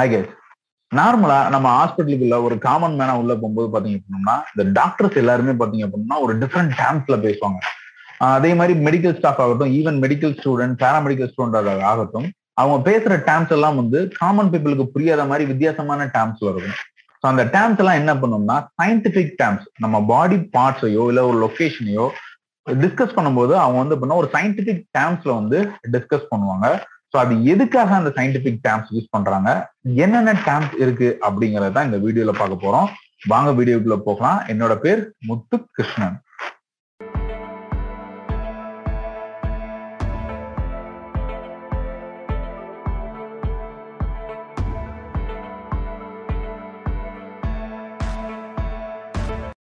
ஆகே நார்மலா நம்ம ஹாஸ்பிட்டலுக்குள்ள ஒரு காமன் மேனா உள்ள போகும்போது பாத்தீங்க அப்படின்னா இந்த டாக்டர்ஸ் எல்லாருமே பாத்தீங்க அப்படின்னா ஒரு டிஃப்ரெண்ட் டேம்ஸ்ல பேசுவாங்க. அதே மாதிரி மெடிக்கல் ஸ்டாஃப் ஆகட்டும் even medical student paramedical student ஆகட்டும் அவங்க பேசுற டேம்ஸ் எல்லாம் வந்து காமன் பீப்புளுக்கு புரியாத மாதிரி வித்தியாசமான டேம்ஸ்ல இருக்கும். ஸோ அந்த டேம்ஸ் எல்லாம் என்ன பண்ணும்னா சயின்டிபிக் டேம்ஸ் நம்ம பாடி பார்ட்ஸையோ இல்ல ஒரு லொகேஷனையோ டிஸ்கஸ் பண்ணும்போது அவங்க வந்து பண்ண ஒரு சயின்டிபிக் டேம்ஸ்ல வந்து டிஸ்கஸ் பண்ணுவாங்க. ஸோ அது எதுக்காக அந்த சயின்டிபிக் டேம்ஸ் யூஸ் பண்றாங்க? என்னென்ன டேம்ஸ் இருக்கு அப்படிங்கறத தான் இந்த வீடியோல பார்க்க போறோம். வாங்க வீடியோக்குள்ள போகலாம். என்னோட பேர் முத்து கிருஷ்ணன்.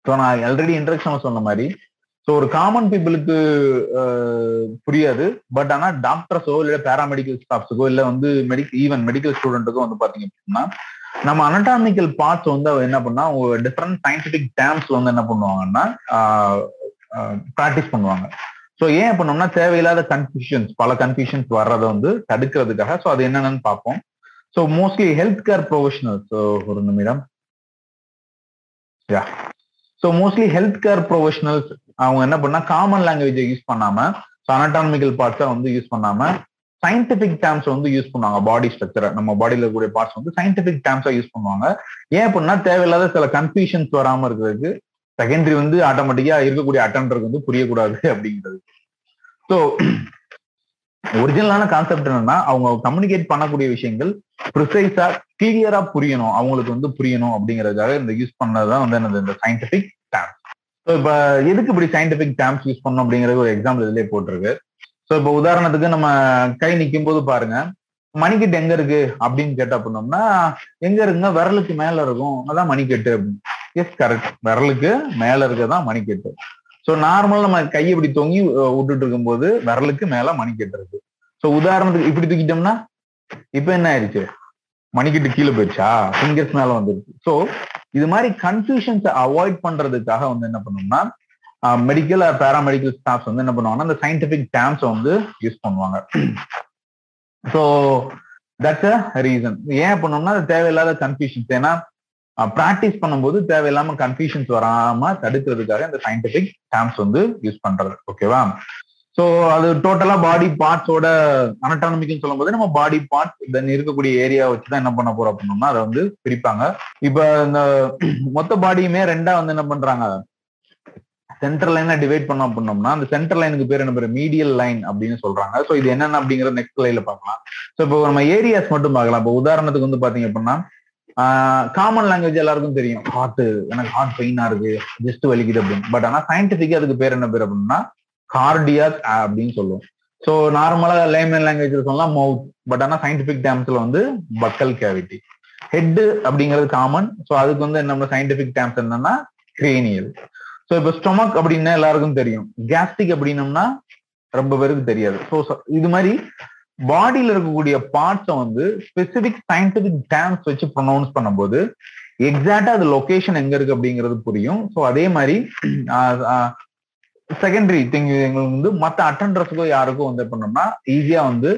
ஸோ நான் ஆல்ரெடி இன்ட்ரக்ஷன் சொன்ன மாதிரி ஸோ ஒரு காமன் பீப்புளுக்கு புரியாது. பட் ஆனால் டாக்டர்ஸோ இல்ல பேராமெடிக்கல் ஸ்டாஃப்ஸுக்கோ இல்லை வந்து மெடிக்கல் ஈவன் மெடிக்கல் ஸ்டூடெண்ட்டுக்கோ வந்து பாத்தீங்க அப்படின்னா நம்ம அனடாமிக்கல் பார்ட்ஸ் வந்து அவ என்ன பண்ணா அவங்க டிஃப்ரெண்ட் சயின்டிபிக் டேம்ஸ் வந்து என்ன பண்ணுவாங்கன்னா ப்ராக்டிஸ் பண்ணுவாங்க. ஸோ ஏன் பண்ணோம்னா தேவையில்லாத கன்ஃபியூஷன்ஸ் பல கன்ஃபியூஷன்ஸ் வர்றதை வந்து தடுக்கிறதுக்காக. ஸோ அது என்னென்னு பார்ப்போம். So mostly health care professionals ஒரு நிமிடம். Yeah so mostly health care professionals அவங்க என்ன பண்ணா காமன் லாங்குவேஜை யூஸ் பண்ணாம அனட்டாமிக்கல் பார்ட்ஸை வந்து யூஸ் பண்ணாம சயின்டிபிக் டேர்ம்ஸ் வந்து யூஸ் பண்ணுவாங்க பாடி ஸ்ட்ரக்சரை நம்ம பாடியில இருக்கக்கூடிய பார்ட்ஸ் வந்து சயின்டிபிக் டேர்ம்ஸா யூஸ் பண்ணுவாங்க. ஏன் அப்படின்னா தேவையில்லாத சில கன்ஃபியூஷன்ஸ் வராம இருக்கிறதுக்கு செகண்டரி வந்து ஆட்டோமேட்டிக்கா இருக்கக்கூடிய அட்டண்டருக்கு வந்து புரியக்கூடாது அப்படிங்கிறது. ஸோ ஒரிஜினலான கான்செப்ட் என்னன்னா அவங்க கம்யூனிகேட் பண்ணக்கூடிய விஷயங்கள் ப்ரிசைஸா கிளியரா புரியணும். அவங்களுக்கு வந்து புரியணும் அப்படிங்கறதுக்காக இந்த யூஸ் பண்ணதுதான் வந்து என்னது இந்த சயின்டிபிக் டேம்ஸ் இப்போ எதுக்கு இப்படி சயின்டிபிக் டேம்ஸ் யூஸ் பண்ணோம் அப்படிங்கறது ஒரு எக்ஸாம்பிள் இதுலயே போட்டிருக்கு. ஸோ இப்போ உதாரணத்துக்கு நம்ம கை நிற்கும் போது பாருங்க. மணிக்கெட்டு எங்க இருக்கு? அப்படின்னு கேட்டா பண்ணோம்னா எங்க இருக்குங்க? விரலுக்கு மேல இருக்கும். அதான் மணிக்கட்டு அப்படின்னு. எஸ் கரெக்ட் விரலுக்கு மேல இருக்கதான் மணிக்கட்டு. ஸோ நார்மலா நம்ம கை இப்படி தொங்கி விட்டுட்டு இருக்கும்போது விரலுக்கு மேல மணிக்கட்டு இருக்கு. ஸோ உதாரணத்துக்கு இப்படி தூக்கிட்டோம்னா இப்ப என்ன ஆயிடுச்சு? மணிக்கட்டு கீழே போயிடுச்சா? ஃபிங்கர்ஸ் மேல வந்துருச்சு. ஸோ இது மாதிரி கன்ஃபியூஷன்ஸை அவாய்ட் பண்றதுக்காக வந்து என்ன பண்ணோம்னா மெடிக்கல் பேராமெடிக்கல் ஸ்டாஃப்ஸ் வந்து என்ன பண்ணுவாங்கன்னா அந்த சயின்டிபிக் டேம்ஸ் வந்து யூஸ் பண்ணுவாங்க. ஸோ தட்ஸ் அ ரீசன் ஏன் பண்ணோம்னா அது தேவையில்லாத கன்ஃபியூஷன்ஸ் ஏன்னா ப்ராக்டிஸ் பண்ணும்போது தேவையில்லாம கன்ஃபியூஷன்ஸ் வராம தடுக்கிறதுக்காக இந்த சயின்டிபிக் டேம்ஸ் வந்து யூஸ் பண்றது. ஓகேவா ஸோ அது டோட்டலா பாடி பார்ட்ஸோட அனட்டானமிக்னு சொல்லும்போது நம்ம பாடி பார்ட்ஸ் தென் இருக்கக்கூடிய ஏரியா வச்சுதான் என்ன பண்ண போறோம் அப்படின்னா அதை வந்து பிரிப்பாங்க. இப்ப இந்த மொத்த பாடியுமே ரெண்டா வந்து என்ன பண்றாங்க? சென்ட்ரல் லைனை டிவைட் பண்ண அப்படின்னோம்னா அந்த சென்ட்ரல் லைனுக்கு பேர் என்ன பேர்? மீடியல் லைன் அப்படின்னு சொல்றாங்க. ஸோ இது என்னென்ன அப்படிங்கிற நெக்ஸ்ட் லைன்ல பார்க்கலாம். ஸோ இப்போ நம்ம ஏரியாஸ் மட்டும் பார்க்கலாம். இப்போ உதாரணத்துக்கு வந்து பாத்தீங்க அப்படின்னா காமன் லாங்குவேஜ் எல்லாருக்கும் தெரியும். ஹார்ட் எனக்கு ஹார்ட் பெயினா இருக்கு ஜஸ்ட் வலிக்குது அப்படின்னு. பட் ஆனா சயின்டிபிக்கா அதுக்கு பேர் என்ன பேர் அப்படின்னா கார்டியாக் அப்படின்னு சொல்லுவோம். ஸோ நார்மலா லேமன் லாங்குவேஜ் சொல்லலாம் மவுத் பட் ஆனா சயின்டிபிக் டேம்ஸ்ல வந்து பக்கல் கேவிட்டி ஹெட் அப்படிங்கிறது காமன் ஸோ அதுக்கு வந்து நம்ம சயின்டிபிக் டேம்ஸ் என்னன்னா கிரேனியல் ஸோ இப்போ ஸ்டொமக் அப்படின்னா எல்லாருக்கும் தெரியும். கேஸ்டிக் அப்படின்னம்னா ரொம்ப பேருக்கு தெரியாது. ஸோ இது மாதிரி பாடியில இருக்கக்கூடிய பார்ட்ஸை வந்து ஸ்பெசிபிக் சயின்டிபிக் டேம்ஸ் வச்சு ப்ரொனவுன்ஸ் பண்ணும்போது எக்ஸாக்டா அது லொகேஷன் எங்க இருக்கு அப்படிங்கிறது புரியும். ஸோ அதே மாதிரி செகண்டரி திங் எங்களுக்கு வந்து மற்ற அட்டண்டர்ஸ்க்கோ யாருக்கும் வந்து பண்ணோம்னா ஈஸியா வந்து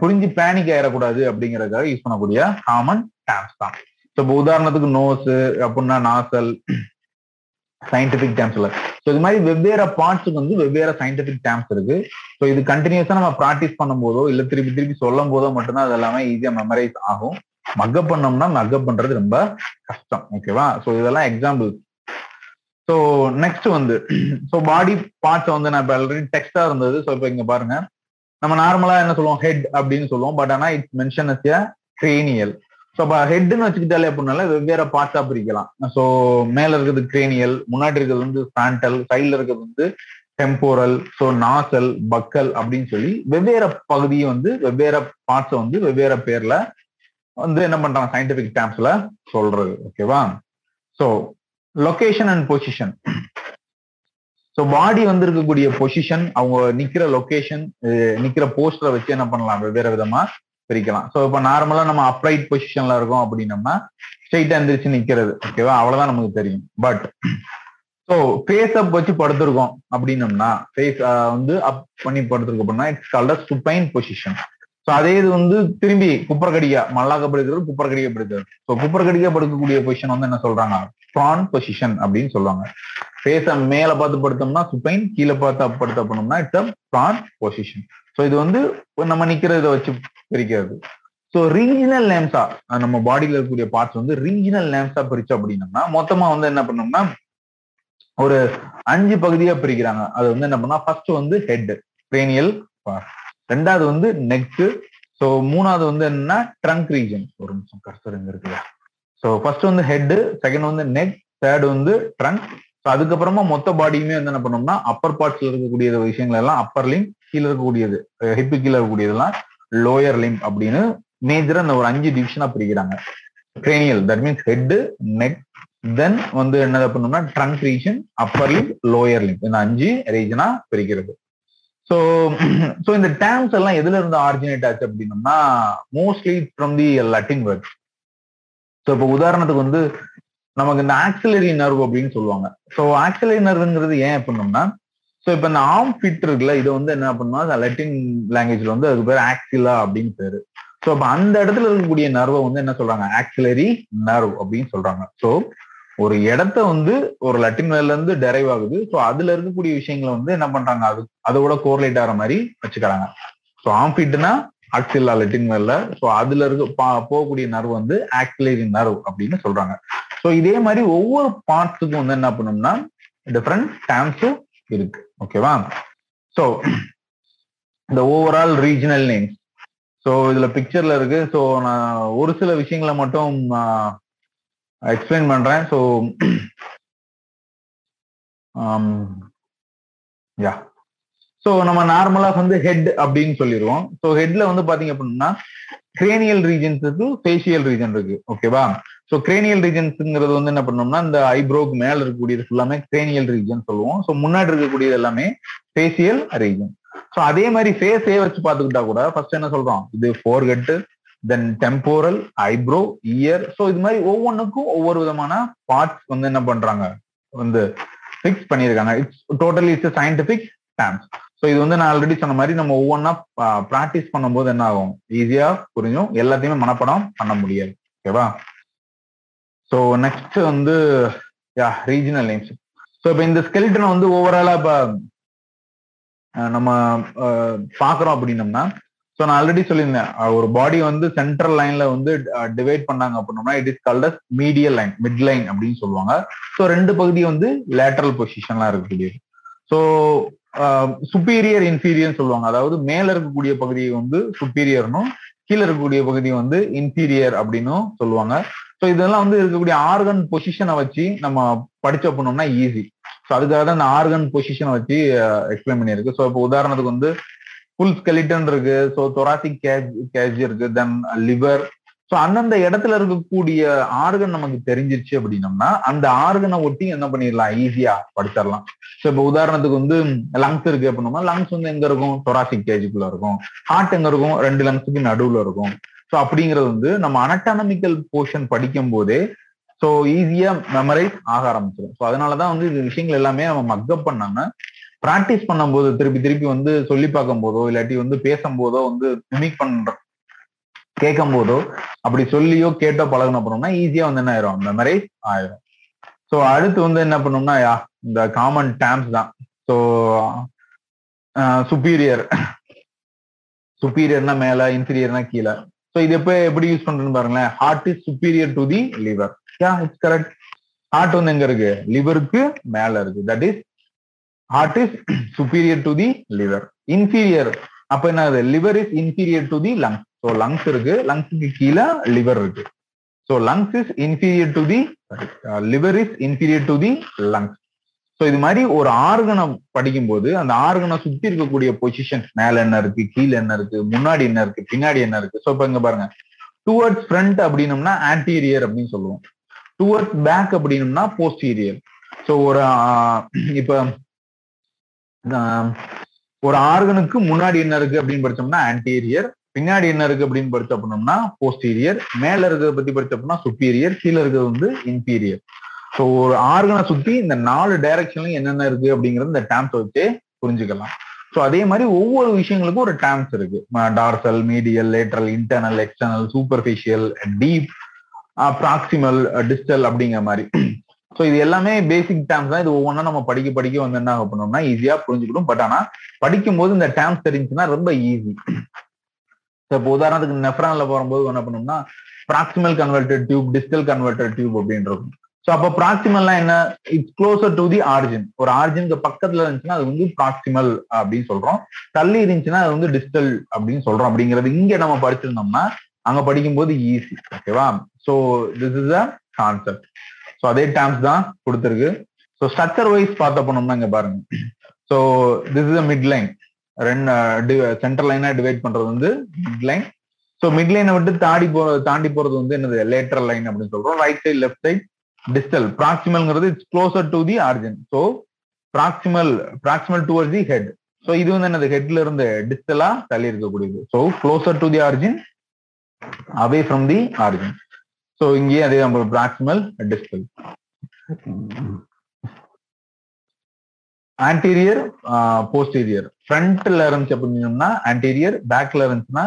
புரிஞ்சு பேனிக் ஆயிடக்கூடாது அப்படிங்கறதுக்காக யூஸ் பண்ணக்கூடிய காமன் டேம்ஸ் தான். ஸோ இப்போ உதாரணத்துக்கு நோஸ் அப்படின்னா நாசல் சயின்டிபிக் டேம்ஸ்ல ஸோ இது மாதிரி வெவ்வேறு பார்ட்ஸுக்கு வந்து வெவ்வேறு சயின்டிபிக் டேம்ஸ் இருக்கு. ஸோ இது கண்டினியூஸா நம்ம ப்ராக்டிஸ் பண்ணும்போதோ இல்ல திருப்பி திருப்பி சொல்லும் போதோ மட்டும்தான் அது எல்லாமே ஈஸியா மெமரைஸ் ஆகும். மக்கப் பண்ணோம்னா மக்கப் பண்றது ரொம்ப கஷ்டம். ஓகேவா ஸோ இதெல்லாம் எக்ஸாம்பிள் ஸோ நெக்ஸ்ட் வந்து ஸோ பாடி பார்ட்ஸ் வந்து நான் இப்போ ஆல்ரெடி டெக்ஸ்டா இருந்தது. ஸோ இப்போ இங்க பாருங்க. நம்ம நார்மலா என்ன சொல்லுவோம்? ஹெட் அப்படின்னு சொல்லுவோம். பட் ஆனா it's mention as cranial so அப்போ ஹெட்னு வச்சுக்கிட்டாலே அப்படின்னால வெவ்வேறு பார்ட்ஸா பிரிக்கலாம். ஸோ மேல இருக்கிறது கிரேனியல் முன்னாடி இருக்கிறது வந்து ஃபிராண்டல் சைட்ல இருக்கிறது வந்து டெம்போரல் ஸோ நாசல் பக்கல் அப்படின்னு சொல்லி வெவ்வேறு பகுதியை வந்து வெவ்வேறு பார்ட்ஸை வந்து வெவ்வேறு பேர்ல வந்து என்ன பண்றாங்க? சயின்டிபிக் டேம்ஸ்ல சொல்றது. ஓகேவா so location and position so body வந்திருக்கக்கூடிய பொசிஷன் அவங்க நிக்கிற லொகேஷன் நிக்கிற போஸ்டரை வச்சு என்ன பண்ணலாம்? வெவ்வேறு விதமா பிரிக்கலாம். ஸோ இப்போ நார்மலா நம்ம அப்ரைட் பொசிஷன்ல இருக்கோம் அப்படின்னம்னா ஸ்ட்ரெயிட்டா எந்திரிச்சு நிக்கிறது. ஓகேவா அவ்வளவுதான் நமக்கு தெரியும். பட் ஸோ ஃபேஸ் அப் வச்சு படுத்திருக்கோம் அப்படின்னம்னா ஃபேஸ் வந்து அப் பண்ணி படுத்திருக்கோம் அப்படின்னா it's called supine position so அதே இது வந்து திரும்பி குப்பரக்கடியா மல்லாக்க படுக்கிறது குப்பரக்கடியா படுக்கிறது. ஸோ குப்பரக்கடியா படுக்கக்கூடிய பொசிஷன் வந்து என்ன சொல்றாங்க? ப்ரான் பொசிஷன் அப்படின்னு சொல்லுவாங்க. ஃபேஸ மேல பார்த்து படுத்தோம்னா சுப்பைன் கீழே பார்த்து படுத்த பண்ணோம்னா it's a prone position so இது வந்து நம்ம நிக்கிறத வச்சு பிரிக்கிறது. ஸோ ரீஜனல் நேம்ஸா நம்ம பாடியில இருக்கக்கூடிய பார்ட்ஸ் வந்து ரீஜனல் நேம்ஸா பிரிச்சு அப்படின்னா மொத்தமா வந்து என்ன பண்ணோம்னா ஒரு அஞ்சு பகுதியா பிரிக்கிறாங்க. அது வந்து என்ன பண்ணா ஃபர்ஸ்ட் வந்து ஹெட் கிரேனியல் ரெண்டாவது வந்து நெக்கு ஸோ மூணாவது வந்து என்னன்னா ட்ரங்க் ரீஜன் ஒரு நிமிஷம் கர்சர் எங்க இருக்குல்ல ஸோ ஃபர்ஸ்ட் வந்து ஹெட் செகண்ட் வந்து நெக் தேர்ட் வந்து ட்ரங்க் ஸோ அதுக்கப்புறமா மொத்த பாடியுமே வந்து என்ன பண்ணோம்னா அப்பர் பார்ட்ஸ்ல இருக்கக்கூடிய விஷயங்கள் எல்லாம் அப்பர் லிம்ப் கீழே இருக்கக்கூடியது ஹிப்பு கீழே இருக்கக்கூடியதெல்லாம் லோயர் லிம்ப் அப்படின்னு மேஜரா இந்த ஒரு அஞ்சு டிவிஷனா பிரிக்கிறாங்க. Cranial that means head neck then வந்து என்ன பண்ணோம்னா trunk region upper limb lower limb இந்த அஞ்சு ரீஜனா பிரிக்கிறது. ஸோ ஸோ இந்த டேம்ஸ் எல்லாம் எதுல இருந்து ஆரிஜினேட் ஆச்சு அப்படின்னம்னா mostly from the Latin words so இப்போ உதாரணத்துக்கு வந்து நமக்கு இந்த ஆக்சிலரி நர்வ் அப்படின்னு சொல்லுவாங்க. ஸோ ஆக்சிலரி நர்வுங்கிறது ஏன் பண்ணோம்னா ஸோ இப்போ இந்த ஆம் ஃபிட் இருக்குல்ல இதை வந்து என்ன பண்ணோம்னா லட்டின் லாங்குவேஜ்ல வந்து அதுக்கு பேர் ஆக்சிலா அப்படின்னு பேரு. ஸோ அப்போ அந்த இடத்துல இருக்கக்கூடிய நர்வை வந்து என்ன சொல்றாங்க? ஆக்சிலரி நர்வ் அப்படின்னு சொல்றாங்க. ஸோ ஒரு இடத்த வந்து ஒரு லட்டின் வேர்ல இருந்து டெரைவ் ஆகுது. ஸோ அதுல இருக்கக்கூடிய விஷயங்களை வந்து என்ன பண்றாங்க? அது அதோட கோர்லேட் ஆகிற மாதிரி வச்சுக்கிறாங்க. ஸோ ஆம்ஃபிட்னா ஆக்சில்லா லட்டின் ஸோ அதுல இருக்க போகக்கூடிய நர்வு வந்து ஆக்சிலரி நர்வ் அப்படின்னு சொல்றாங்க. ஸோ இதே மாதிரி ஒவ்வொரு பார்ட்ஸுக்கும் வந்து என்ன பண்ணோம்னா டிஃப்ரெண்ட் டேம்ஸும் இருக்கு. ஓகேவா ஸோ இந்த ஓவரால் ரீஜனல் நேம்ஸ் ஸோ இதுல பிக்சர்ல இருக்கு. ஸோ நான் ஒரு சில விஷயங்களை மட்டும் எக்ஸ்பிளைன் பண்றேன். ஸோ யா um, ஸோ நம்ம நார்மலா வந்து ஹெட் அப்படின்னு சொல்லிடுவோம். ஸோ ஹெட்ல வந்து பாத்தீங்க அப்படின்னா கிரேனியல் ரீஜன்ஸ் இருக்கு ஃபேஷியல் ரீஜன் இருக்கு. ஓகேவா ஸோ கிரேனியல் ரீஜன்ஸ்ங்கிறது வந்து என்ன பண்ணோம்னா இந்த ஐப்ரோக்கு மேல இருக்கக்கூடியது ஃபுல்லாமே கிரேனியல் ரீஜன் சொல்லுவோம். ஸோ முன்னாடி இருக்கக்கூடியது எல்லாமே ஃபேஷியல் ரீஜன் ஸோ அதே மாதிரி ஃபேஸே வச்சு பார்த்துக்கிட்டா கூட ஃபர்ஸ்ட் என்ன சொல்றோம்? இது forehead then temporal eyebrow ear so இது மாதிரி ஒவ்வொன்றுக்கும் ஒவ்வொரு விதமான பார்ட்ஸ் வந்து என்ன பண்றாங்க? வந்து ஃபிக்ஸ் பண்ணியிருக்காங்க. It's totally it's scientific terms so இது வந்து நான் ஆல்ரெடி சொன்ன மாதிரி நம்ம ஒவ்வொன்றா ப்ராக்டிஸ் பண்ணும்போது என்ன ஆகும்? ஈஸியா புரிஞ்சும் எல்லாத்தையுமே மனப்படம் பண்ண முடியாது. ஓகேவா ஸோ நெக்ஸ்ட் வந்து யா ரீஜனல் நேம்ஸ் ஸோ இப்போ இந்த ஸ்கெல்டன் வந்து ஓவராலா இப்போ நம்ம பாக்குறோம் அப்படின்னம்னா ஸோ நான் ஆல்ரெடி சொல்லியிருந்தேன். ஒரு பாடி வந்து சென்ட்ரல் லைன்ல வந்து டிவைட் பண்ணாங்க அப்படின்னோம்னா it is called as medial line mid line அப்படின்னு சொல்லுவாங்க. ஸோ ரெண்டு பகுதி வந்து லேட்டரல் பொசிஷன்லாம் இருக்கக்கூடியது ஸோ சுப்பீரியர் இன்ஃபீரியர்னு சொல்லுவாங்க. அதாவது மேல இருக்கக்கூடிய பகுதியை வந்து சுப்பீரியர்னும் கீழே இருக்கக்கூடிய பகுதி வந்து இன்ஃபீரியர் அப்படின்னும் சொல்லுவாங்க. ஸோ இதெல்லாம் வந்து இருக்கக்கூடிய ஆர்கன் பொசிஷனை வச்சு நம்ம படிச்ச பண்ணோம்னா ஈஸி ஸோ அதுக்காக தான் இந்த ஆர்கன் பொசிஷனை வச்சு எக்ஸ்பிளைன் பண்ணியிருக்கு. ஸோ இப்போ உதாரணத்துக்கு வந்து ஃபுல் ஸ்கெலிட்டன் இருக்கு. ஸோ தொராசிக் கேஜ் கேஜ் இருக்கு. தென் லிவர் ஸோ அந்தந்த இடத்துல இருக்கக்கூடிய ஆர்கன் நமக்கு தெரிஞ்சிருச்சு அப்படின்னம்னா அந்த ஆர்கனை ஒட்டி என்ன பண்ணிடலாம்? ஈஸியா படிச்சிடலாம். ஸோ இப்போ உதாரணத்துக்கு வந்து லங்ஸ் இருக்கு அப்படின்னா லங்ஸ் வந்து எங்க இருக்கும்? தொராசிக் கேஜுக்குள்ள இருக்கும். ஹார்ட் எங்க இருக்கும்? ரெண்டு லங்ஸுக்கு நடுவுல இருக்கும். ஸோ அப்படிங்கிறது வந்து நம்ம அனட்டானமிக்கல் போர்ஷன் படிக்கும் போதே ஸோ ஈஸியா மெமரைஸ் ஆக ஆரம்பிச்சிடும். ஸோ அதனாலதான் வந்து இது விஷயங்கள் எல்லாமே நம்ம மக்கப் பண்ணாம ப்ராக்டிஸ் பண்ணும்போது திருப்பி திருப்பி வந்து சொல்லி பார்க்கும் போதோ இல்லாட்டி வந்து பேசும்போதோ வந்து மிமிக் பண்ற கேட்கும் போதோ அப்படி சொல்லியோ கேட்டோ பழகின பண்ணோம்னா ஈஸியா வந்து என்ன ஆயிரும்? மெமரைஸ் ஆயிரும். ஸோ அடுத்து வந்து என்ன பண்ணோம்னா யா இந்த காமன் டேம்ஸ் தான். ஸோ சுப்பீரியர் சுப்பீரியர்னா மேல இன்ஃபீரியர்னா கீழே. ஸோ இது எப்போ எப்படி யூஸ் பண்றேன்னு பாருங்களேன். Heart is superior to the liver yeah it's correct heart வந்து எங்க இருக்கு? லிவருக்கு மேல இருக்கு. That is heart is superior to the liver inferior அப்ப என்ன ஆகுது? Liver is inferior to the lungs so lungs இருக்கு. லங்ஸுக்கு கீழே லிவர் இருக்கு. So lungs is inferior to the liver is inferior to the lungs so இது மாதிரி ஒரு ஆர்கனை படிக்கும்போது அந்த ஆர்கனை சுத்தி இருக்கக்கூடிய பொசிஷன் மேல என்ன இருக்கு கீழே என்ன இருக்கு முன்னாடி என்ன இருக்கு பின்னாடி என்ன இருக்கு. ஸோ இப்போ இங்க பாருங்க. டுவர்ட்ஸ் ஃப்ரண்ட் அப்படின்னம்னா ஆன்டீரியர் அப்படின்னு சொல்லுவோம். டுவர்ட்ஸ் பேக் அப்படின்னம்னா போஸ்டீரியர் ஸோ ஒரு இப்போ ஒரு ஆர்கனுக்கு முன்னாடி என்ன இருக்கு அப்படின்னு படிச்சோம்னா ஆன்டீரியர் பின்னாடி என்ன இருக்கு அப்படின்னு படிச்ச அப்படின்னோம்னா போஸ்டீரியர் மேல இருக்கிறத பத்தி படிச்ச அப்படின்னா சுப்பீரியர் கீழே இருக்கிறது வந்து இன்பீரியர் ஸோ ஒரு ஆர்கனை சுத்தி இந்த நாலு டைரக்ஷன்லயும் என்னென்ன இருக்கு அப்படிங்கறது இந்த டேம்ஸ் வச்சு புரிஞ்சுக்கலாம். ஸோ அதே மாதிரி ஒவ்வொரு விஷயங்களுக்கும் ஒரு டேம்ஸ் இருக்கு. Dorsal medial lateral internal external superficial deep proximal distal அப்படிங்கிற மாதிரி. ஸோ இது எல்லாமே பேசிக் டேர்ம்ஸ் தான். இது ஒவ்வொன்றா நம்ம படிக்க படிக்க வந்து என்ன பண்ணோம்னா ஈஸியா புரிஞ்சுக்கணும் பட் ஆனா படிக்கும் போது இந்த டேர்ம்ஸ் தெரிஞ்சுன்னா ரொம்ப ஈஸி இப்போ உதாரணத்துக்கு நெஃப்ரான்ல போகும்போது என்ன பண்ணோம்னா proximal convoluted tube distal convoluted tube அப்படின்னு இருக்கும். ஸோ அப்போ ப்ராக்சிமல்னா என்ன? It's closer to the origin ஒரு ஆரிஜினுக்கு பக்கத்துல இருந்துச்சுன்னா அது வந்து ப்ராக்சிமல் அப்படின்னு சொல்றோம். தள்ளி இருந்துச்சுன்னா அது வந்து டிஸ்டல் அப்படின்னு சொல்றோம். அப்படிங்கிறது இங்க நம்ம படிச்சிருந்தோம்னா அங்க படிக்கும்போது ஈஸி ஓகேவா so this is a concept so அதே டேம்ஸ் தான் கொடுத்துருக்கு. ஸோ ஸ்ட்ரக்சர் வைஸ் பார்த்த போனோம்னா இங்க பாருங்க. So this is a mid line ரெண்டு சென்ட்ரல் லைனா டிவைட் பண்றது வந்து மிட் லைன் ஸோ மிட் லைனை விட்டு தாண்டி போ தாண்டி போறது வந்து என்னது லேட்டர் லைன் அப்படின்னு சொல்றோம். Right side left side distal ப்ராக்சிமல்ங்கிறது it's closer to the origin so proximal proximal towards the head so இது வந்து என்னது ஹெட்ல இருந்து டிஸ்டலா தள்ளி இருக்கக்கூடியது so closer to the origin away from the origin so இங்கேயே அதே நம்ம ப்ராக்சிமல் டிஸ்டல் ஆன்டீரியர் போஸ்டீரியர் ஃப்ரண்ட்ல இருந்துச்சு அப்படின்னோம்னா ஆன்டீரியர் பேக்ல இருந்துச்சுன்னா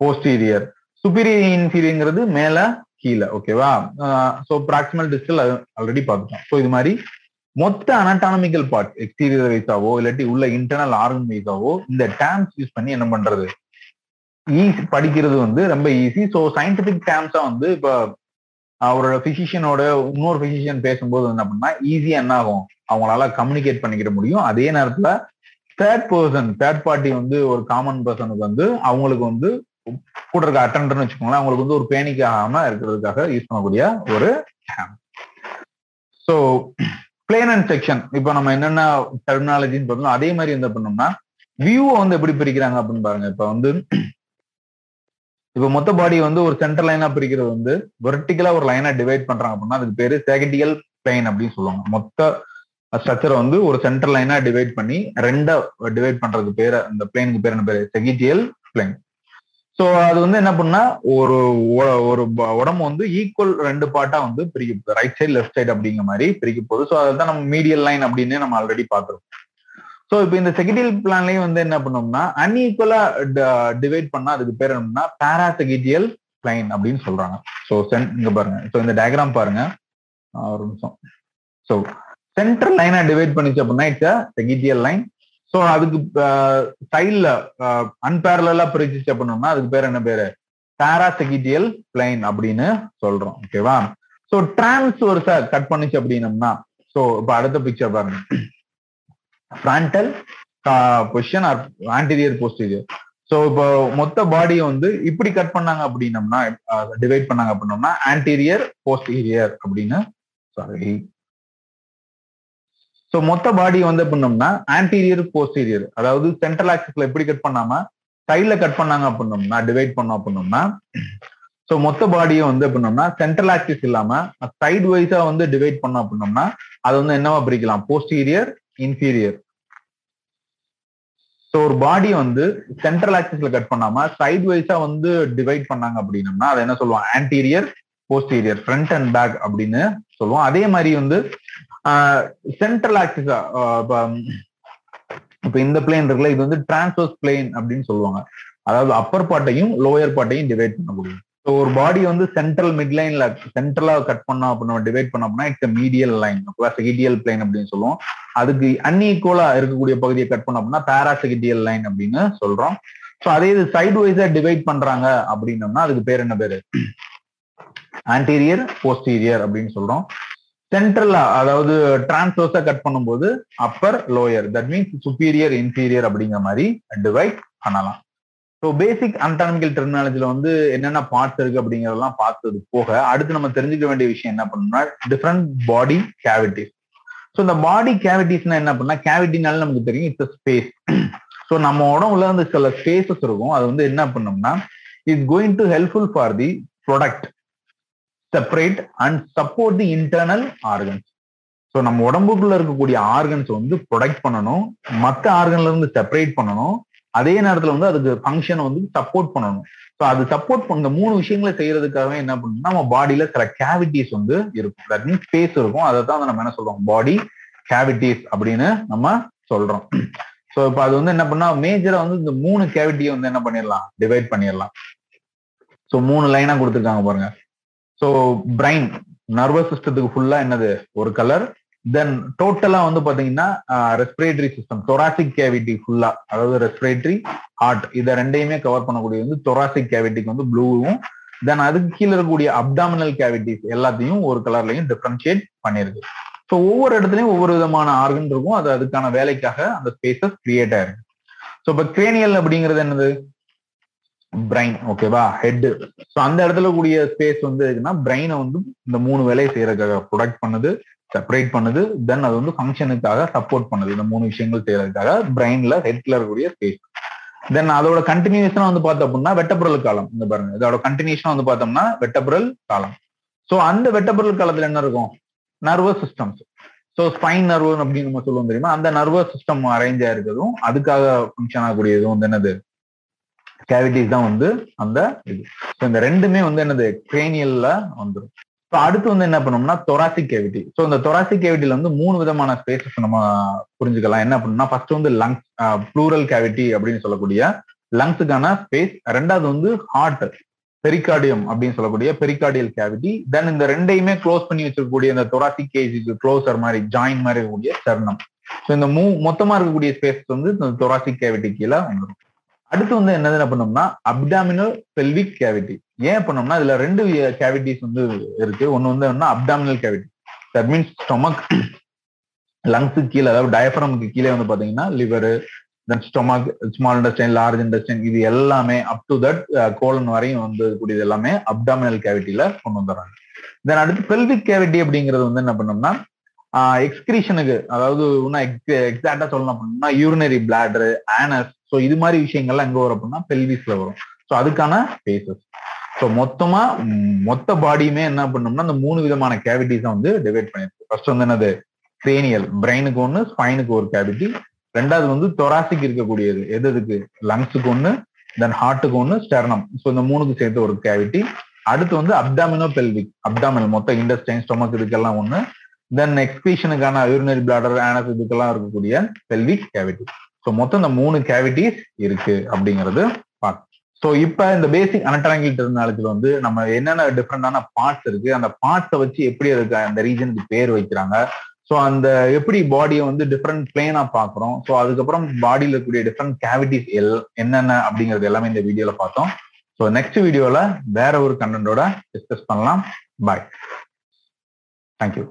போஸ்டீரியர் சுப்பீரியர் இன்ஃபீரியர்ங்கிறது மேல கீழே ஓகேவா ஸோ ப்ராக்சிமல் டிஸ்டல் ஆல்ரெடி பார்த்துட்டோம். ஸோ இது மாதிரி மொத்த அனட்டானமிக்கல் பார்ட் எக்ஸ்டீரியர் வைஸாவோ இல்லாட்டி உள்ள இன்டர்னல் ஆர்கன் வைஸாவோ இந்த டேம்ஸ் யூஸ் பண்ணி என்ன பண்றது? ஈஸி படிக்கிறது வந்து ரொம்ப ஈஸி ஸோ சயின்டிபிக் டேம்ஸா வந்து இப்போ அவரோட பிசிஷியனோட இன்னொரு பிசிஷியன் பேசும்போது என்ன பண்ணா ஈஸியா என்ன ஆகும்? அவங்களால கம்யூனிகேட் பண்ணிக்கிட முடியும். அதே நேரத்துல தேர்ட் பர்சன் தேர்ட் பார்ட்டி வந்து ஒரு காமன் பர்சனுக்கு வந்து அவங்களுக்கு வந்து கூட இருக்க அட்டண்டர்னு வச்சுக்கோங்களேன் அவங்களுக்கு வந்து ஒரு பேனிக் ஆகாம இருக்கிறதுக்காக யூஸ் பண்ணக்கூடிய ஒரு ஸோ பிளேன் அண்ட் செக்ஷன் இப்போ நம்ம என்னென்ன டெர்மினாலஜின்னு பார்த்தோம்னா அதே மாதிரி என்ன பண்ணோம்னா வியூவை வந்து எப்படி பிரிக்கிறாங்க அப்படின்னு பாருங்க. இப்போ வந்து இப்போ மொத்த பாடி வந்து ஒரு சென்டர் லைனா பிரிக்கிறது வந்து வெர்டிகலா ஒரு லைனா டிவைட் பண்றாங்க அப்படின்னா அதுக்கு பேரு செகட்டியல் பிளைன் அப்படின்னு சொல்லுவாங்க. மொத்த ஸ்ட்ரக்சரை வந்து ஒரு சென்டர் லைனா டிவைட் பண்ணி ரெண்டா டிவைட் பண்றதுக்கு பேரு அந்த பிளைனுக்கு பேர் என்ன பேரு? செகிட்டியல் பிளைன் ஸோ அது வந்து என்ன பண்ணா ஒரு ஒரு உடம்பு வந்து ஈக்குவல் ரெண்டு பார்ட்டா வந்து பிரிக்க போகுது. ரைட் சைடு லெஃப்ட் சைடு அப்படிங்கிற மாதிரி பிரிக்க போகுது. ஸோ அதுதான் நம்ம மீடியல் லைன் அப்படின்னு நம்ம ஆல்ரெடி பார்த்துருக்கோம். ஸோ இப்போ இந்த செகிடியல் பிளான்லயும் வந்து என்ன பண்ணோம்னா அன்இக்குவலா டிவைட் பண்ணா அதுக்கு பேர் என்னன்னா பேராசெகிட்டியல் பிளைன் அப்படின்னு சொல்றாங்க. ஸோ சென் இங்க பாருங்க. ஸோ இந்த டயக்ராம் பாருங்க. ஒரு நிமிஷம். ஸோ சென்ட்ரல் லைனா டிவைட் பண்ணிச்சு அப்படின்னா இட்ஸ் செகிடியல் லைன் ஸோ அதுக்கு சைட்ல அன்பேரலா பிரிச்சுச்சு பண்ணோம்னா அதுக்கு பேர் என்ன பேரு? பேராசெகிட்டியல் பிளைன் அப்படின்னு சொல்றோம். ஓகேவா ஸோ டிரான்ஸ்வர்ஸா கட் பண்ணிச்சு அப்படின்னம்னா ஸோ இப்போ அடுத்த பிக்சர் பாருங்க. Frontal position or anterior posterior so இப்போ மொத்த பாடியை வந்து இப்படி கட் பண்ணாங்க அப்படின்னம்னா டிவைட் பண்ணாங்க அப்படின்னோம்னா ஆன்டீரியர் போஸ்டீரியர் அப்படின்னு சாரி ஸோ மொத்த பாடி வந்து பண்ணோம்னா ஆன்டீரியர் போஸ்டீரியர் அதாவது சென்ட்ரல் ஆக்சிஸ்ல எப்படி கட் பண்ணாம சைட்ல கட் பண்ணாங்க அப்படின்னோம்னா டிவைட் பண்ணோம் அப்படின்னோம்னா ஸோ மொத்த பாடியை வந்து பண்ணோம்னா சென்ட்ரல் ஆக்சிஸ் இல்லாம சைடு வைஸா வந்து டிவைட் பண்ணோம் அப்படின்னோம்னா அது வந்து என்னவா பிரிக்கலாம்? போஸ்டீரியர் இன்ஃபீரியர் ஸோ ஒரு பாடி வந்து சென்ட்ரல் ஆக்சிஸ்ல கட் பண்ணாம சைட் வைஸா வந்து டிவைட் பண்ணாங்க அப்படின்னம்னா அதை என்ன சொல்லுவோம் anterior posterior front and back அப்படின்னு சொல்லுவோம். அதே மாதிரி வந்து சென்ட்ரல் ஆக்சிஸா இப்ப இந்த பிளேன் இருக்குல்ல இது வந்து டிரான்ஸ்வர்ஸ் பிளேன் அப்படின்னு சொல்லுவாங்க. அதாவது அப்பர் பார்ட்டையும் லோயர் பார்ட்டையும் டிவைட் பண்ண முடியும். ஸோ ஒரு பாடி வந்து சென்ட்ரல் மிட் லைன்ல சென்ட்ரலா கட் பண்ணோம் அப்படின்னு டிவைட் பண்ணோம்னா it's medial line sagittal plane அப்படின்னு சொல்லுவோம். அதுக்கு அன்இக்குவலா இருக்கக்கூடிய பகுதியை கட் பண்ணோம் அப்படின்னா பேராசிகிட்டியல் லைன் அப்படின்னு சொல்றோம். ஸோ அதே இது சைடு வைஸா டிவைட் பண்றாங்க அப்படின்னோம்னா அதுக்கு பேர் என்ன பேரு? ஆன்டீரியர் போஸ்டீரியர் அப்படின்னு சொல்றோம். சென்ட்ரலா அதாவது டிரான்ஸ்வர்ஸா கட் பண்ணும்போது upper lower that means superior inferior அப்படிங்கிற மாதிரி டிவைட் பண்ணலாம். ஸோ பேசிக் அன்டானமிக்கல் டெர்மினாலஜில வந்து என்னென்ன பார்ட்ஸ் இருக்கு அப்படிங்கறதெல்லாம் பார்த்தது போக அடுத்து நம்ம தெரிஞ்சுக்க வேண்டிய விஷயம் என்ன பண்ணணும்னா டிஃப்ரெண்ட் பாடி கேவிட்டிஸ் ஸோ இந்த பாடி கேவிட்டிஸ்னா என்ன பண்ணா கேவிட்டினால நமக்கு தெரியும் இட்ஸ் ஸ்பேஸ் ஸோ நம்ம உடம்புல வந்து சில ஸ்பேசஸ் இருக்கும். அது வந்து என்ன பண்ணோம்னா it's going to helpful for the protect separate and support the internal organs so நம்ம உடம்புக்குள்ள இருக்கக்கூடிய ஆர்கன்ஸ் வந்து ப்ரொடக்ட் பண்ணணும். மற்ற ஆர்கன்ல இருந்து செப்பரேட் பண்ணணும். அதே நேரத்தில் வந்து அதுக்கு ஃபங்க்ஷனை வந்து சப்போர்ட் பண்ணணும். ஸோ அது சப்போர்ட் பண்ண மூணு விஷயங்களை செய்யறதுக்காகவே என்ன பண்ணணும்னா நம்ம பாடியில சில கேவிட்டிஸ் வந்து இருக்கும் தட் மீன்ஸ் ஸ்பேஸ் இருக்கும். அதை தான் நம்ம என்ன சொல்றோம்? பாடி கேவிட்டிஸ் அப்படின்னு நம்ம சொல்றோம். ஸோ இப்போ அது வந்து என்ன பண்ணா மேஜரா வந்து இந்த மூணு கேவிட்டியை வந்து என்ன பண்ணிடலாம்? டிவைட் பண்ணிடலாம். ஸோ மூணு லைனா கொடுத்துருக்காங்க பாருங்க. ஸோ பிரைன் நர்வஸ் சிஸ்டத்துக்கு ஃபுல்லா என்னது? ஒரு கலர் தென் டோட்டலா வந்து பாத்தீங்கன்னா ரெஸ்பிரேட்டரி சிஸ்டம் தொராசிக் கேவிட்டி ஃபுல்லா அதாவது ரெஸ்பிரேட்டரி ஹார்ட் இதை ரெண்டையுமே கவர் பண்ணக்கூடிய வந்து தொராசிக் கேவிட்டிக்கு வந்து ப்ளூவும் தென் அதுக்கு கீழே இருக்கக்கூடிய அப்டாமினல் கேவிட்டிஸ் எல்லாத்தையும் ஒரு கலர்லையும் டிஃபரன்ஷியேட் பண்ணிருக்கு ஸோ ஒவ்வொரு இடத்துலையும் ஒவ்வொரு விதமான ஆர்கன் இருக்கும். அது அதுக்கான வேலைக்காக அந்த ஸ்பேசஸ் கிரியேட் ஆயிருக்கு. ஸோ இப்போ கிரேனியல் அப்படிங்கிறது என்னது? பிரைன் ஓகேவா ஹெட் ஸோ அந்த இடத்துல கூடிய ஸ்பேஸ் வந்து இருக்குன்னா பிரெயினை வந்து இந்த மூணு வேலையை செய்யறதுக்காக ப்ரொடக்ட் பண்ணுது. செப்பரேட் பண்ணுது. தென் அது வந்து ஃபங்க்ஷனுக்காக சப்போர்ட் பண்ணுது. இந்த மூணு விஷயங்கள் செய்யறதுக்காக பிரெயின்ல ஹெட்ல இருக்கக்கூடிய ஸ்பேஸ் தென் அதோட கண்டினியூஷனா வந்து பார்த்தோம் அப்படின்னா வெட்டப்புரல் காலம். இந்த பாருங்க. இதோட கண்டினியூஷனா வந்து பார்த்தோம்னா வெட்டப்புரல் காலம். ஸோ அந்த வெட்டப்புரல் காலத்துல என்ன இருக்கும்? Nervous systems so spine nerve அப்படின்னு நம்ம சொல்லுவோம் தெரியுமா? அந்த நர்வஸ் சிஸ்டம் அரேஞ்ச் ஆயிருக்கிறதும் அதுக்காக ஃபங்க்ஷன் ஆகக்கூடியதும் வந்து என்னது? கேவிட்டிஸ் தான் வந்து அந்த இது. ஸோ இந்த ரெண்டுமே வந்து என்னது? கிரேனியல்ல வந்துடும் ஸோ அடுத்து வந்து என்ன பண்ணோம்னா தொராசிக் கேவிட்டி ஸோ இந்த தொராசிக் கேவிட்டில வந்து மூணு விதமான ஸ்பேசஸ் நம்ம புரிஞ்சுக்கலாம். என்ன பண்ணோம்னா ஃபர்ஸ்ட் வந்து லங்ஸ் ப்ளூரல் கேவிட்டி அப்படின்னு சொல்லக்கூடிய லங்ஸுக்கான ஸ்பேஸ் ரெண்டாவது வந்து ஹார்ட் பெரிகார்டியம் அப்படின்னு சொல்லக்கூடிய பெரிகார்டியல் கேவிட்டி தென் இந்த ரெண்டையுமே க்ளோஸ் பண்ணி வச்சிருக்கக்கூடிய இந்த தொராசிக் கேஜிக்கு க்ளோசர் மாதிரி ஜாயின் மாதிரி இருக்கக்கூடிய சர்ணம். ஸோ இந்த மூ மொத்தமா இருக்கக்கூடிய ஸ்பேஸ் வந்து இந்த தொராசிக் கேவிட்டி கீழே வந்துடும் அடுத்து வந்து என்னது பண்ணோம்னா அப்டாமினல் பெல்விக் கேவிட்டி ஏன் பண்ணோம்னா இதுல ரெண்டு கேவிட்டிஸ் வந்து இருக்கு. ஒன்னு வந்து என்ன abdominal cavity that means stomach லங்ஸுக்கு கீழே அதாவது டயஃப்ரமுக்கு கீழே வந்து பாத்தீங்கன்னா liver then stomach small intestine large intestine இது எல்லாமே அப் டு தட் கோலன் வரையும் வந்து கூடியது எல்லாமே அப்டாமினல் கேவிட்டியில கொண்டு வந்துடுறாங்க. தென் அடுத்து பெல்விக் கேவிட்டி அப்படிங்கிறது வந்து என்ன பண்ணோம்னா uh, எக்ஸ்கிரீஷனுக்கு அதாவது இன்னும் எக்ஸாக்டா சொல்லணும் அப்படின்னா யூரினரி பிளாடரு ஆனஸ் ஸோ இது மாதிரி விஷயங்கள்லாம் எங்க வரும் அப்படின்னா பெல்விஸ்ல வரும். ஸோ அதுக்கான பேசஸ் ஸோ மொத்தமா மொத்த பாடியுமே என்ன பண்ணோம்னா அந்த மூணு விதமான கேவிட்டிஸ் வந்து டிவைட் பண்ணிருக்கு ஃபர்ஸ்ட் வந்து என்னது? கிரேனியல் பிரெயினுக்கு ஒன்று ஸ்பைனுக்கு ஒரு கேவிட்டி ரெண்டாவது வந்து தொராசிக் இருக்கக்கூடியது. எது எதுக்கு? லங்ஸுக்கு ஒன்று தென் ஹார்ட்டுக்கு ஒன்று ஸ்டெர்னம் ஸோ இந்த மூணுக்கு சேர்த்து ஒரு கேவிட்டி அடுத்து வந்து அப்டாமினோ பெல்விக் அப்டாமினல் மொத்த இண்டஸ்டைன் ஸ்டொமக் இதுக்கெல்லாம் ஒன்று தென் எக்ஸ்பீஷனுக்கான யூரினரி பிளாடர் ஆனஸ் இதுக்கெல்லாம் இருக்கக்கூடிய பெல்விக் கேவிட்டி ஸோ மொத்தம் இந்த மூணு கேவிட்டிஸ் இருக்கு அப்படிங்கிறது. ஸோ இப்போ இந்த பேசிக் அனட்டாங்கிள் டெர்மினாலஜில வந்து நம்ம என்னென்ன டிஃப்ரெண்டான பார்ட்ஸ் இருக்கு அந்த பார்ட்ஸை வச்சு எப்படி இருக்கு அந்த ரீஜனுக்கு பேர் வைக்கிறாங்க? ஸோ அந்த எப்படி பாடியை வந்து டிஃப்ரெண்ட் பிளேனா பார்க்குறோம்? ஸோ அதுக்கப்புறம் பாடியில் இருக்கக்கூடிய டிஃப்ரெண்ட் கேவிட்டிஸ் எல் என்னென்ன அப்படிங்கிறது எல்லாமே இந்த வீடியோல பார்த்தோம். ஸோ நெக்ஸ்ட் வீடியோல வேற ஒரு கண்டென்ட்டோட டிஸ்கஸ் பண்ணலாம். Bye thank you